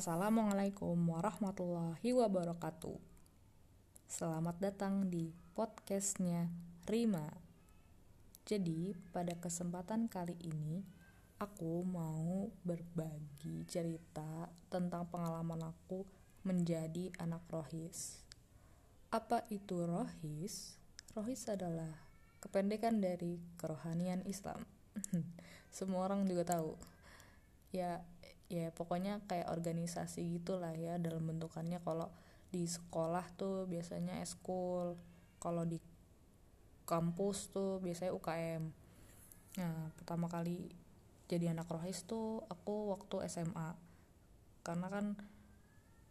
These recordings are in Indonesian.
Assalamualaikum warahmatullahi wabarakatuh. Selamat datang di podcastnya Rima. Jadi, pada kesempatan kali ini, aku mau berbagi cerita tentang pengalaman aku menjadi anak rohis. Apa itu rohis? Rohis adalah kependekan dari kerohanian Islam. Semua orang juga tahu. Ya, ya pokoknya kayak organisasi gitulah ya dalam bentukannya. Kalau di sekolah tuh biasanya eskul kalau di kampus tuh biasanya UKM nah pertama kali jadi anak rohis tuh aku waktu SMA karena kan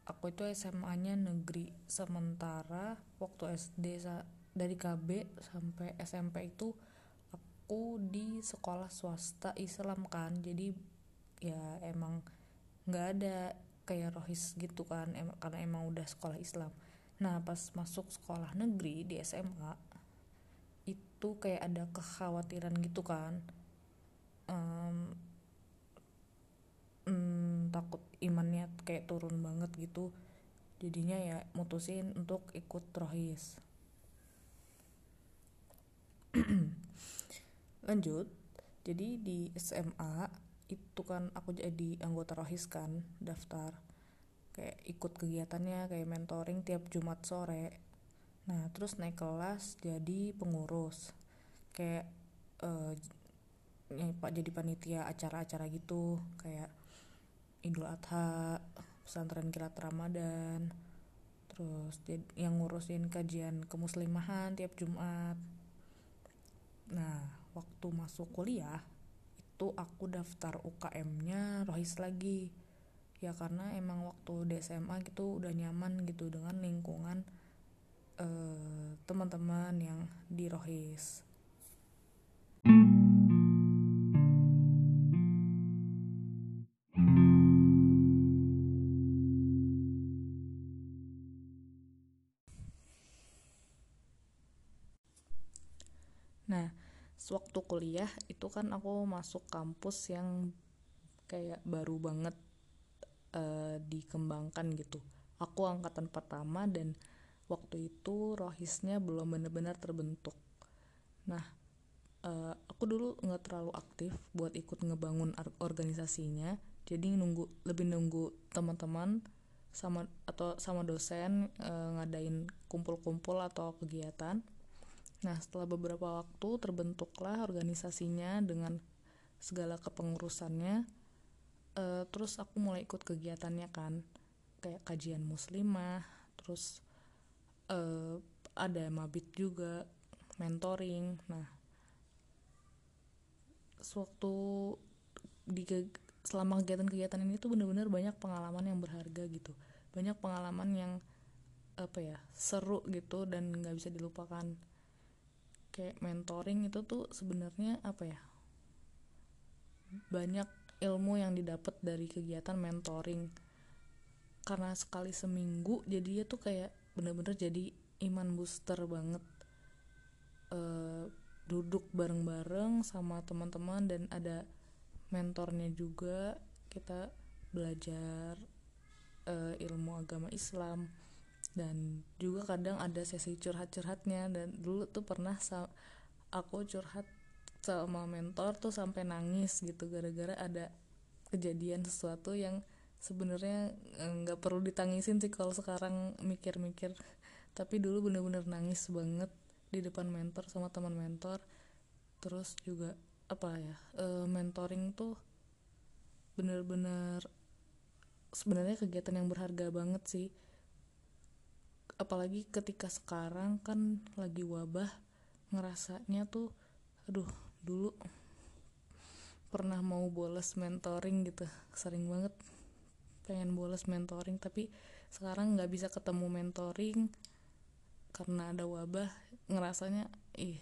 aku itu SMA-nya negeri sementara waktu SD dari KB sampai SMP itu aku di sekolah swasta Islam kan. Jadi ya emang nggak ada kayak rohis gitu kan em karena emang udah sekolah Islam. Nah pas masuk sekolah negeri di SMA itu kayak ada kekhawatiran gitu kan. Um, um, takut imannya kayak turun banget gitu. Jadinya ya mutusin untuk ikut rohis. Lanjut jadi di SMA itu kan aku jadi anggota rohis kan daftar. Kayak ikut kegiatannya kayak mentoring tiap Jumat sore. Nah terus naik kelas jadi pengurus. Kayak uh, pak jadi panitia acara-acara gitu. Kayak Idul Adha pesantren kilat Ramadan. Terus yang ngurusin kajian kemuslimahan tiap Jumat. Nah waktu masuk kuliah itu aku daftar UKM-nya Rohis lagi. Ya karena emang waktu di SMA gitu udah nyaman gitu dengan lingkungan uh, teman-teman yang di Rohis sewaktu kuliah itu kan aku masuk kampus yang kayak baru banget uh, dikembangkan gitu. Aku angkatan pertama dan waktu itu rohisnya belum benar-benar terbentuk. Nah uh, aku dulu nggak terlalu aktif buat ikut ngebangun organisasinya. Jadi nunggu lebih nunggu teman-teman sama atau sama dosen uh, ngadain kumpul-kumpul atau kegiatan Nah, setelah beberapa waktu terbentuklah organisasinya dengan segala kepengurusannya. Uh, terus aku mulai ikut kegiatannya kan, kayak kajian muslimah, terus uh, ada mabit juga, mentoring. Nah, sewaktu di selama kegiatan-kegiatan ini tuh bener-bener banyak pengalaman yang berharga gitu, banyak pengalaman yang apa ya seru gitu dan nggak bisa dilupakan kayak mentoring itu tuh sebenarnya apa ya? Banyak ilmu yang didapat dari kegiatan mentoring. Karena sekali seminggu jadi tuh kayak bener-bener jadi iman booster banget. E, duduk bareng-bareng sama teman-teman dan ada mentornya juga. Kita belajar e, ilmu agama Islam dan juga kadang ada sesi curhat-curhatnya. Dan dulu tuh pernah aku curhat sama mentor tuh sampai nangis gitu. Gara-gara ada kejadian sesuatu yang sebenarnya eh, nggak perlu ditangisin sih kalau sekarang mikir-mikir. Tapi dulu bener-bener nangis banget di depan mentor sama teman mentor. Terus juga apa ya e, mentoring tuh bener-bener sebenarnya kegiatan yang berharga banget sih apalagi ketika sekarang kan lagi wabah ngerasanya tuh aduh dulu pernah mau boles mentoring gitu. Sering banget pengen boles mentoring tapi sekarang nggak bisa ketemu mentoring karena ada wabah ngerasanya ih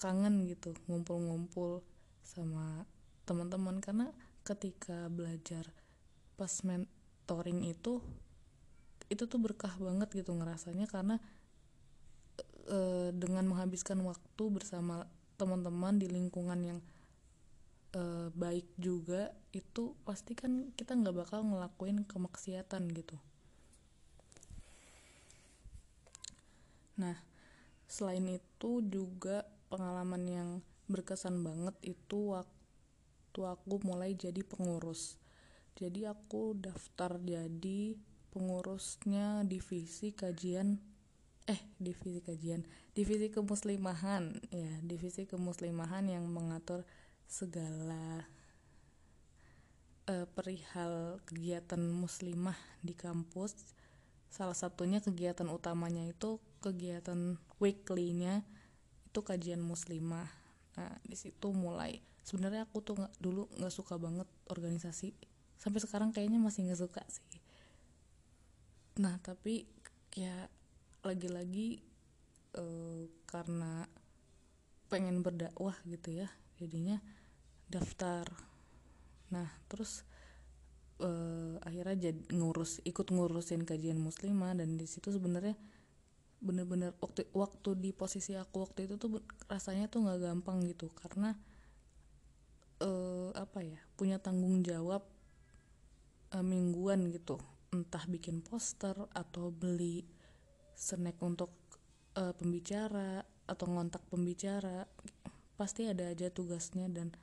kangen gitu ngumpul-ngumpul sama teman-teman. Karena ketika belajar pas mentoring itu itu tuh berkah banget gitu ngerasanya karena e, dengan menghabiskan waktu bersama teman-teman di lingkungan yang e, baik juga itu pasti kan kita nggak bakal ngelakuin kemaksiatan gitu. Nah selain itu juga pengalaman yang berkesan banget itu waktu aku mulai jadi pengurus. Jadi aku daftar jadi pengurusnya divisi kajian eh divisi kajian divisi kemuslimahan. Ya divisi kemuslimahan yang mengatur segala uh, perihal kegiatan muslimah di kampus. Salah satunya kegiatan utamanya itu kegiatan weekly-nya itu kajian muslimah. Nah di situ mulai. Sebenarnya aku tuh nggak dulu nggak suka banget organisasi. Sampai sekarang kayaknya masih nggak suka sih nah tapi ya lagi-lagi uh, karena pengen berdakwah gitu ya jadinya daftar. Nah terus uh, akhirnya jadi ngurus ikut ngurusin kajian muslimah dan di situ sebenarnya bener-bener waktu waktu di posisi aku waktu itu tuh rasanya tuh nggak gampang gitu karena uh, apa ya punya tanggung jawab uh, mingguan gitu entah bikin poster atau beli snack untuk uh, pembicara atau ngontak pembicara pasti ada aja tugasnya. Dan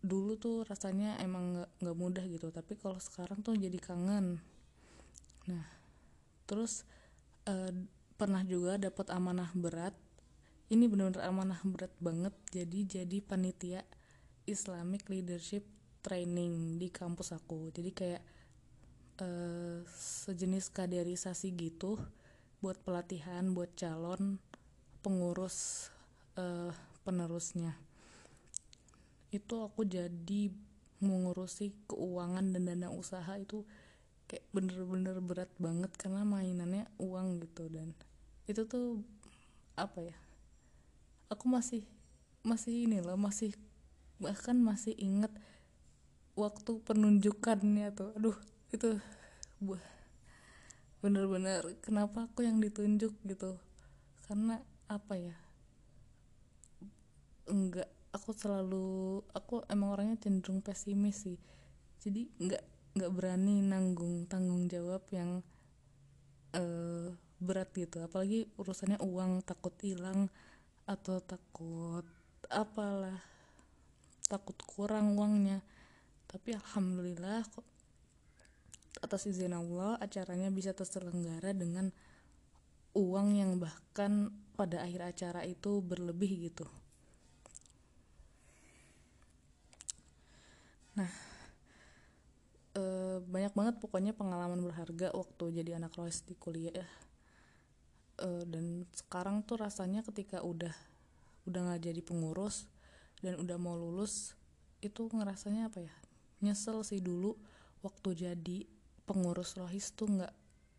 dulu tuh rasanya emang nggak nggak mudah gitu. Tapi kalau sekarang tuh jadi kangen. Nah terus uh, pernah juga dapat amanah berat. Ini benar-benar amanah berat banget. Jadi jadi panitia Islamic Leadership Training di kampus aku. Jadi kayak uh, sejenis kaderisasi gitu buat pelatihan buat calon pengurus uh, penerusnya. Itu aku jadi mengurusi keuangan dan dana usaha itu kayak bener-bener berat banget karena mainannya uang gitu dan itu tuh apa ya aku masih masih ini loh masih bahkan masih inget waktu penunjukannya tuh. Aduh itu buah. Bener-bener kenapa aku yang ditunjuk gitu? Karena apa ya? Enggak aku selalu aku emang orangnya cenderung pesimis sih. Jadi enggak enggak berani nanggung tanggung jawab yang uh, berat gitu. Apalagi urusannya uang takut hilang atau takut apalah takut kurang uangnya. Tapi alhamdulillah atas izin Allah acaranya bisa terselenggara dengan uang yang bahkan pada akhir acara itu berlebih gitu. Nah e, banyak banget pokoknya pengalaman berharga waktu jadi anak rois di kuliah e, dan sekarang tuh rasanya ketika udah udah nggak jadi pengurus dan udah mau lulus itu ngerasanya apa ya? Nyesel sih dulu waktu jadi pengurus rohis tuh nggak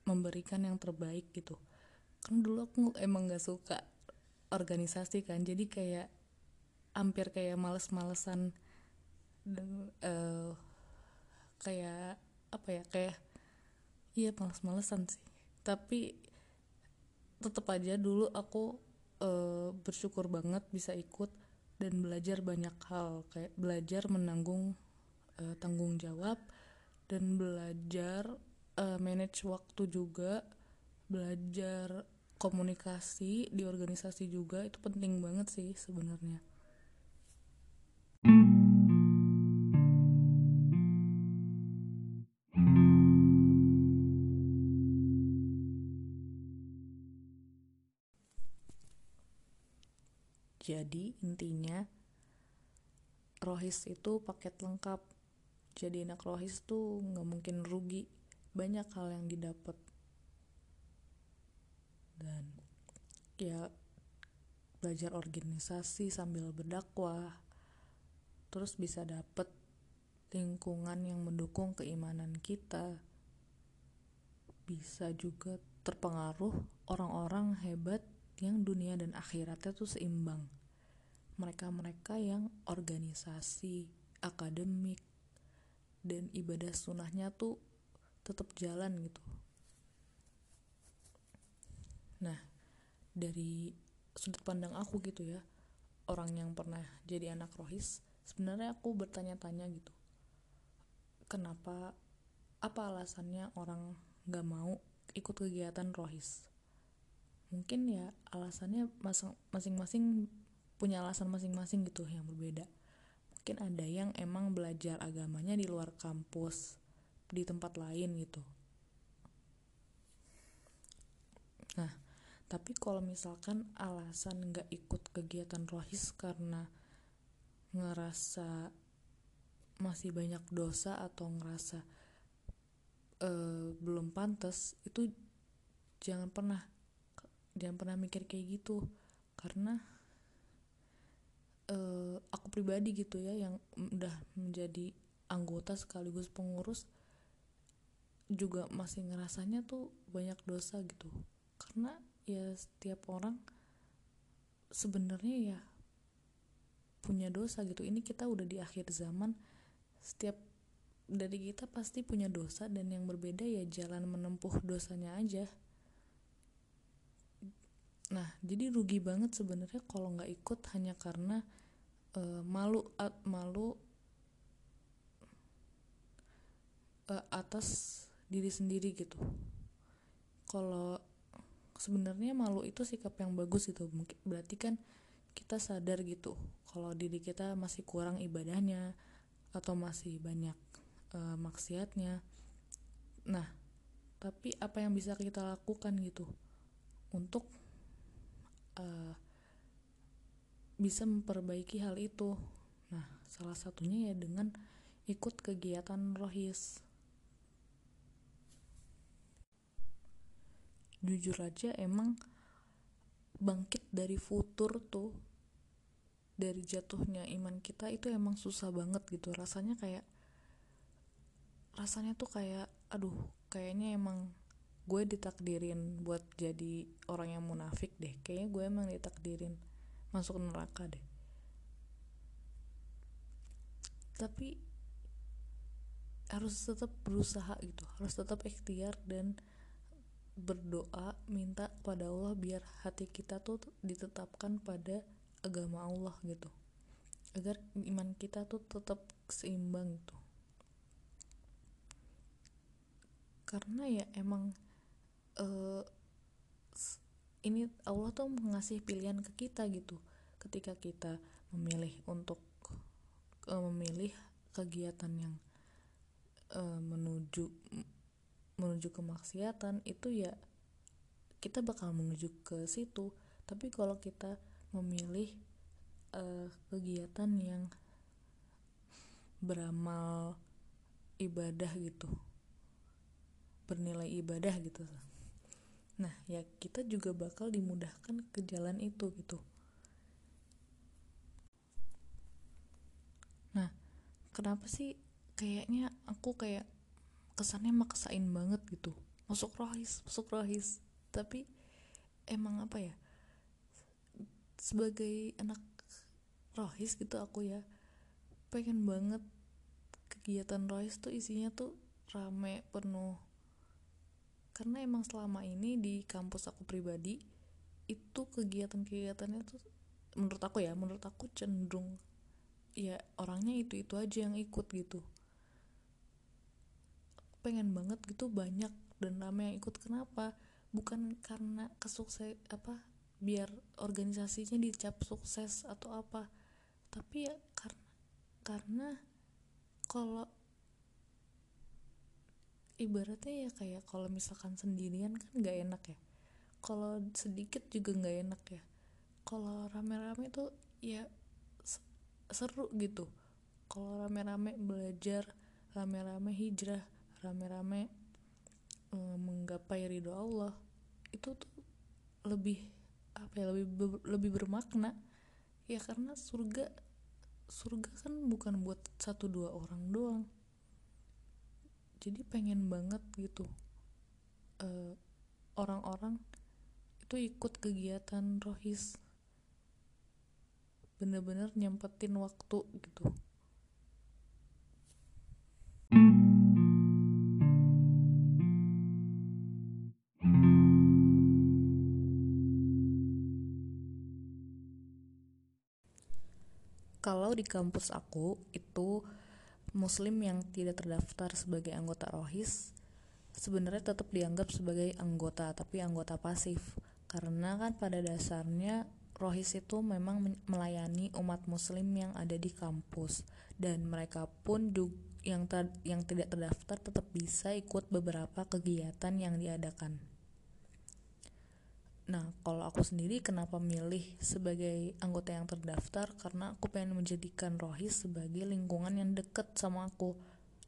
memberikan yang terbaik gitu. Kan dulu aku emang nggak suka organisasi kan jadi kayak hampir kayak males-malesan dan uh, kayak apa ya kayak iya males-malesan sih. Tapi tetap aja dulu aku uh, bersyukur banget bisa ikut dan belajar banyak hal kayak belajar menanggung uh, tanggung jawab dan belajar uh, manage waktu juga belajar komunikasi di organisasi juga itu penting banget sih sebenarnya. Jadi intinya rohis itu paket lengkap jadi anak rohis tuh nggak mungkin rugi. Banyak hal yang didapat dan ya belajar organisasi sambil berdakwah. Terus bisa dapet lingkungan yang mendukung keimanan kita. Bisa juga terpengaruh orang-orang hebat yang dunia dan akhiratnya tuh seimbang. Mereka-mereka yang organisasi akademik dan ibadah sunnahnya tuh tetap jalan gitu. Nah dari sudut pandang aku gitu ya orang yang pernah jadi anak rohis sebenarnya aku bertanya-tanya gitu. Kenapa apa alasannya orang nggak mau ikut kegiatan rohis? Mungkin ya alasannya masing-masing punya alasan masing-masing gitu yang berbeda mungkin ada yang emang belajar agamanya di luar kampus di tempat lain gitu. Nah tapi kalau misalkan alasan nggak ikut kegiatan rohis karena ngerasa masih banyak dosa atau ngerasa uh, belum pantas itu jangan pernah jangan pernah mikir kayak gitu. Karena uh, aku pribadi gitu ya yang udah menjadi anggota sekaligus pengurus juga masih ngerasanya tuh banyak dosa gitu. Karena ya setiap orang sebenarnya ya punya dosa gitu. Ini kita udah di akhir zaman setiap dari kita pasti punya dosa dan yang berbeda ya jalan menempuh dosanya aja. Nah jadi rugi banget sebenarnya kalau nggak ikut hanya karena uh, malu at, malu uh, atas diri sendiri gitu. Kalau sebenarnya malu itu sikap yang bagus itu berarti kan kita sadar gitu kalau diri kita masih kurang ibadahnya atau masih banyak uh, maksiatnya. Nah tapi apa yang bisa kita lakukan gitu untuk uh, bisa memperbaiki hal itu. Nah salah satunya ya dengan ikut kegiatan rohis. Jujur aja emang bangkit dari futur tuh dari jatuhnya iman kita itu emang susah banget gitu. Rasanya kayak rasanya tuh kayak aduh kayaknya emang gue ditakdirin buat jadi orang yang munafik deh. Kayaknya gue emang ditakdirin masuk neraka deh. Tapi harus tetap berusaha gitu harus tetap ikhtiar dan berdoa minta pada Allah biar hati kita tuh ditetapkan pada agama Allah gitu. Agar iman kita tuh tetap seimbang gitu. Karena ya emang uh, ini Allah tuh mengasih pilihan ke kita gitu. Ketika kita memilih untuk uh, memilih kegiatan yang uh, menuju menuju kemaksiatan itu ya kita bakal menuju ke situ. Tapi kalau kita memilih uh, kegiatan yang beramal ibadah gitu bernilai ibadah gitu nah ya kita juga bakal dimudahkan ke jalan itu gitu. Nah kenapa sih kayaknya aku kayak kesannya maksain banget gitu? Masuk rohis masuk rohis. Tapi emang apa ya? Sebagai anak rohis gitu aku ya pengen banget kegiatan rohis tuh isinya tuh rame penuh karena emang selama ini di kampus aku pribadi itu kegiatan-kegiatannya tuh menurut aku ya menurut aku cenderung ya orangnya itu itu aja yang ikut gitu. Pengen banget gitu banyak dan ramai yang ikut. Kenapa? Bukan karena kesukses apa biar organisasinya dicap sukses atau apa tapi ya karena karena kalau ibaratnya ya kayak kalau misalkan sendirian kan nggak enak ya. Kalau sedikit juga nggak enak ya. Kalau rame-rame tuh ya seru gitu. Kalau rame-rame belajar rame-rame hijrah rame-rame e, menggapai ridho Allah itu tuh lebih apa ya lebih lebih bermakna. Ya karena surga surga kan bukan buat satu dua orang doang jadi pengen banget gitu eh, orang-orang itu ikut kegiatan rohis. Bener-bener nyempetin waktu gitu. Kalau di kampus aku itu muslim yang tidak terdaftar sebagai anggota rohis sebenarnya tetap dianggap sebagai anggota tapi anggota pasif karena kan pada dasarnya rohis itu memang melayani umat muslim yang ada di kampus dan mereka pun yang ter, yang tidak terdaftar tetap bisa ikut beberapa kegiatan yang diadakan. Nah, kalau aku sendiri kenapa milih sebagai anggota yang terdaftar? Karena aku pengen menjadikan Rohis sebagai lingkungan yang deket sama aku.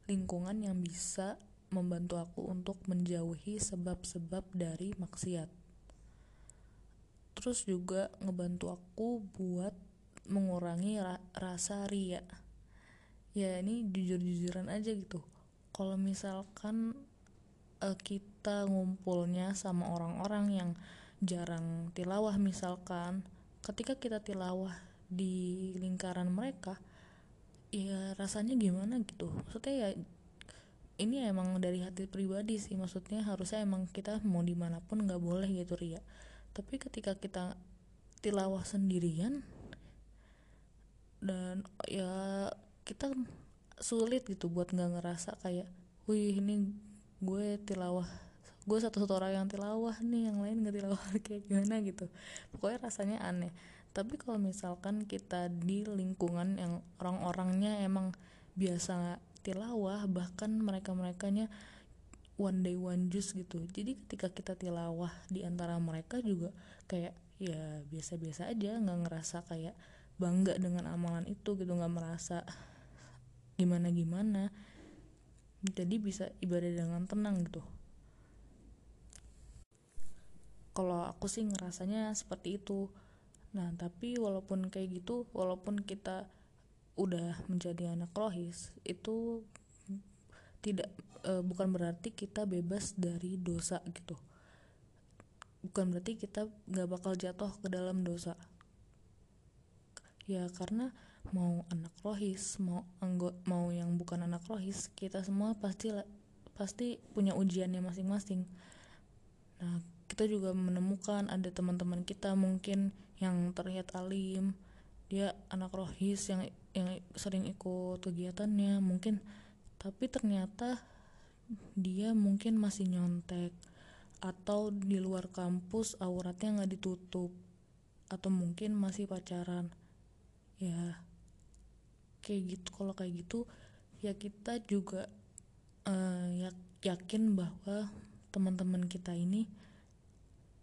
Lingkungan yang bisa membantu aku untuk menjauhi sebab-sebab dari maksiat. Terus juga ngebantu aku buat mengurangi ra rasa ria. Ya ini jujur-jujuran aja gitu. Kalau misalkan uh, kita ngumpulnya sama orang-orang yang jarang tilawah misalkan ketika kita tilawah di lingkaran mereka ya rasanya gimana gitu? Maksudnya ya ini emang dari hati pribadi sih maksudnya harusnya emang kita mau di mana pun nggak boleh gitu ria. Tapi ketika kita tilawah sendirian dan ya kita sulit gitu buat nggak ngerasa kayak wih ini gue tilawah gue satu-satu orang yang tilawah nih yang lain nggak tilawah kayak gimana gitu. Pokoknya rasanya aneh. Tapi kalau misalkan kita di lingkungan yang orang-orangnya emang biasa tilawah bahkan mereka merekanya one day one juice gitu. Jadi ketika kita tilawah di antara mereka juga kayak ya biasa-biasa aja nggak ngerasa kayak bangga dengan amalan itu gitu nggak merasa gimana gimana jadi bisa ibadah dengan tenang gitu kalau aku sih ngerasanya seperti itu. Nah tapi walaupun kayak gitu walaupun kita udah menjadi anak rohis itu tidak e, bukan berarti kita bebas dari dosa gitu. Bukan berarti kita nggak bakal jatuh ke dalam dosa. Ya karena mau anak rohis mau anggot mau yang bukan anak rohis kita semua pasti pasti punya ujiannya masing-masing kita juga menemukan ada teman-teman kita mungkin yang terlihat alim dia anak rohis yang yang sering ikut kegiatannya mungkin tapi ternyata dia mungkin masih nyontek atau di luar kampus auratnya nggak ditutup atau mungkin masih pacaran. Ya kayak gitu kalau kayak gitu ya kita juga uh, yakin bahwa teman-teman kita ini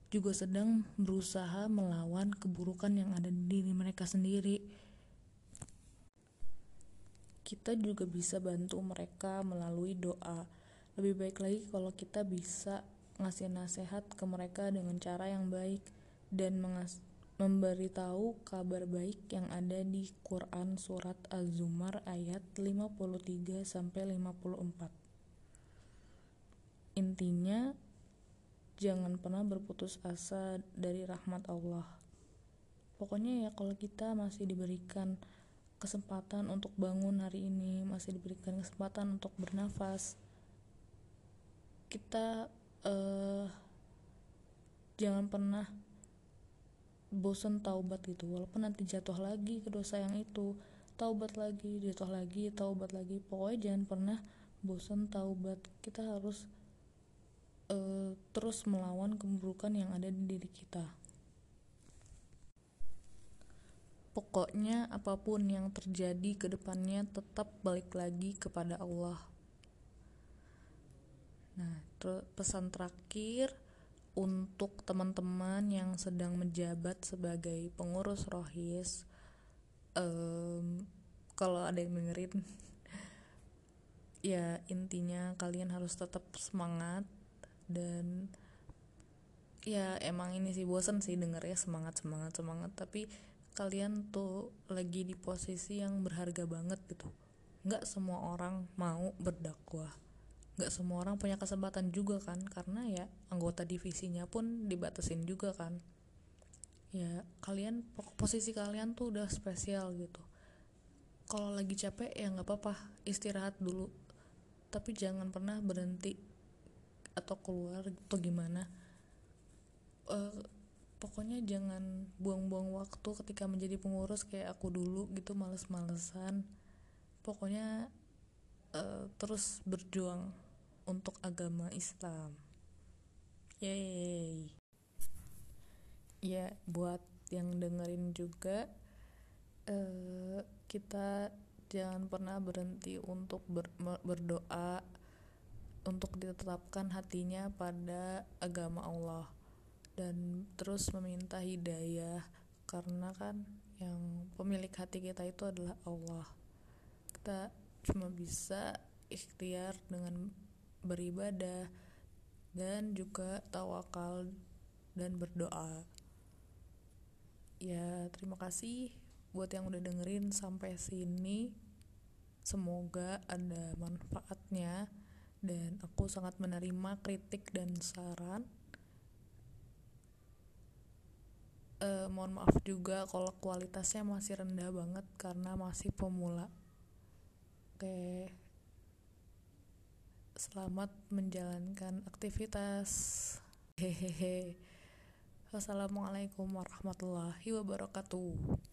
juga sedang berusaha melawan keburukan yang ada di diri mereka sendiri. Kita juga bisa bantu mereka melalui doa. Lebih baik lagi kalau kita bisa ngasih nasihat ke mereka dengan cara yang baik dan mengas memberitahu kabar baik yang ada di Quran surat Az-Zumar ayat 53 sampai 54. Intinya jangan pernah berputus asa dari rahmat Allah. Pokoknya ya kalau kita masih diberikan kesempatan untuk bangun hari ini, masih diberikan kesempatan untuk bernafas, kita uh, jangan pernah bosan taubat gitu. Walaupun nanti jatuh lagi ke dosa yang itu taubat lagi jatuh lagi taubat lagi. Pokoknya jangan pernah bosan taubat. Kita harus uh, terus melawan keburukan yang ada di diri kita. Pokoknya apa pun yang terjadi ke depannya tetap balik lagi kepada Allah. Nah, pesan terakhir untuk teman-teman yang sedang menjabat sebagai pengurus rohis, um, kalau ada yang dengerin, ya intinya kalian harus tetap semangat dan ya emang ini sih bosen sih denger ya semangat semangat semangat. Tapi kalian tuh lagi di posisi yang berharga banget gitu. Nggak semua orang mau berdakwah. Nggak semua orang punya kesempatan juga kan karena ya anggota divisinya pun dibatasin juga kan. Ya kalian posisi kalian tuh udah spesial gitu. Kalau lagi capek ya nggak apa-apa istirahat dulu. Tapi jangan pernah berhenti atau keluar atau gimana uh, pokoknya jangan buang-buang waktu ketika menjadi pengurus kayak aku dulu gitu males-malesan pokoknya uh, terus berjuang untuk agama Islam. Yeay. Ya, buat yang dengerin juga uh, kita jangan pernah berhenti untuk ber, berdoa untuk ditetapkan hatinya pada agama Allah dan terus meminta hidayah karena kan yang pemilik hati kita itu adalah Allah. Kita cuma bisa ikhtiar dengan beribadah dan juga tawakal dan berdoa. Ya terima kasih buat yang udah dengerin sampai sini. Semoga ada manfaatnya dan aku sangat menerima kritik dan saran. Uh, mohon maaf juga kalau kualitasnya masih rendah banget karena masih pemula. Oke. Selamat menjalankan aktivitas. Hehehe. Wassalamualaikum warahmatullahi wabarakatuh